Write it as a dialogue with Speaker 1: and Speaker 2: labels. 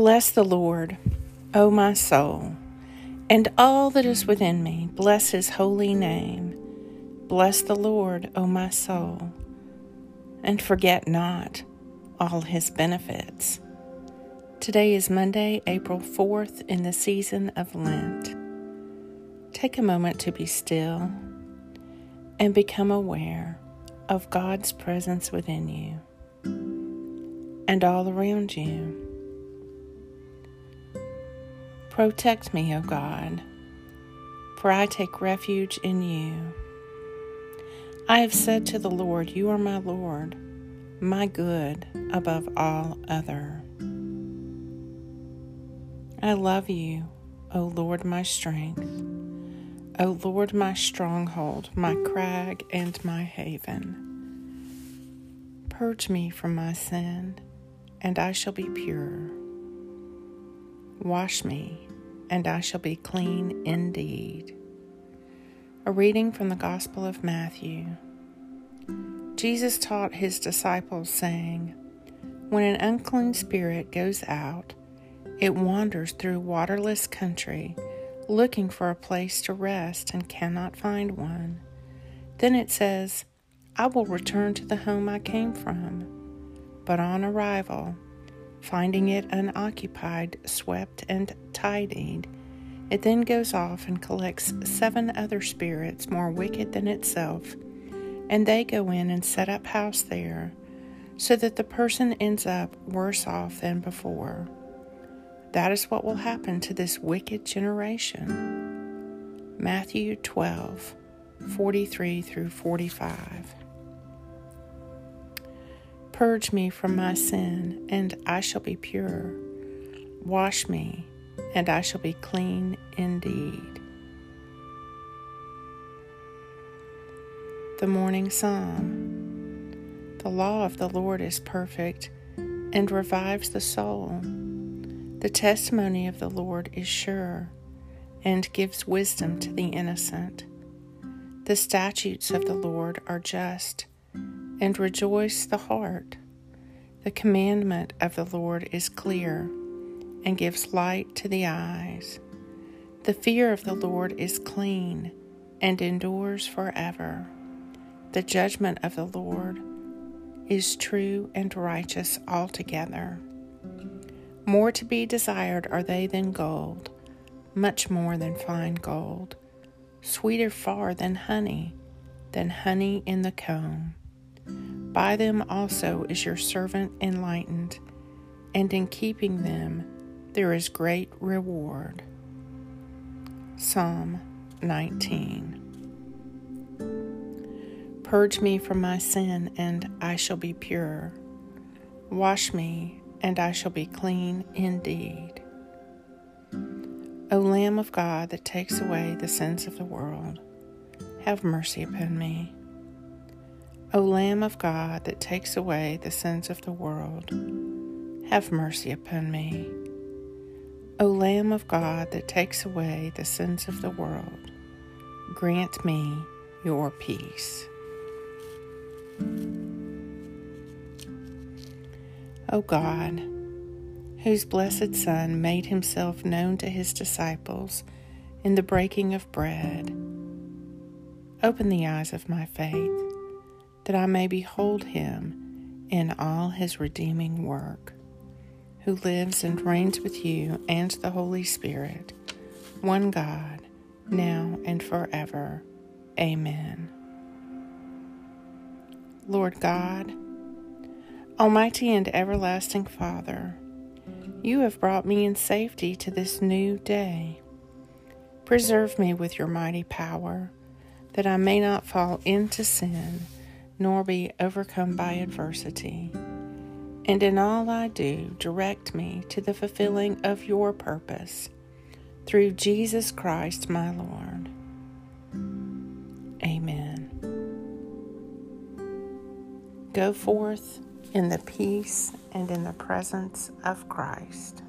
Speaker 1: Bless the Lord, O my soul, and all that is within me. Bless his holy name. Bless the Lord, O my soul, and forget not all his benefits. Today is Monday, April 4th, in the season of Lent. Take a moment to be still and become aware of God's presence within you and all around you. Protect me, O God, for I take refuge in you. I have said to the Lord, You are my Lord, my good above all other. I love you, O Lord, my strength, O Lord, my stronghold, my crag, and my haven. Purge me from my sin, and I shall be pure. Wash me and I shall be clean indeed. A reading from the Gospel of Matthew. Jesus taught his disciples, saying, When an unclean spirit goes out, it wanders through waterless country, looking for a place to rest and cannot find one. Then it says, I will return to the home I came from. But on arrival, finding it unoccupied, swept, and tidied. It then goes off and collects seven other spirits more wicked than itself, and they go in and set up house there, so that the person ends up worse off than before. That is what will happen to this wicked generation. Matthew 12, 43 through 45. Purge me from my sin, and I shall be pure. Wash me, and I shall be clean indeed. The Morning Psalm The law of the Lord is perfect and revives the soul. The testimony of the Lord is sure and gives wisdom to the innocent. The statutes of the Lord are just and rejoice the heart. The commandment of the Lord is clear and gives light to the eyes. The fear of the Lord is clean and endures forever. The judgment of the Lord is true and righteous altogether. More to be desired are they than gold, much more than fine gold, sweeter far than honey, than honey in the comb. By them also is your servant enlightened, and in keeping them there is great reward. Psalm 19 Purge me from my sin, and I shall be pure. Wash me, and I shall be clean indeed. O Lamb of God that takes away the sins of the world, have mercy upon me. O Lamb of God that takes away the sins of the world, have mercy upon me. O Lamb of God that takes away the sins of the world, grant me your peace. O God, whose blessed Son made himself known to his disciples in the breaking of bread, open the eyes of my faith that I may behold him in all his redeeming work, who lives and reigns with you and the Holy Spirit, one God, now and forever. Amen. Lord God, Almighty and everlasting Father, you have brought me in safety to this new day. Preserve me with your mighty power, that I may not fall into sin nor be overcome by adversity. And in all I do, direct me to the fulfilling of your purpose through Jesus Christ my Lord. Amen. Go forth in the peace and in the presence of Christ.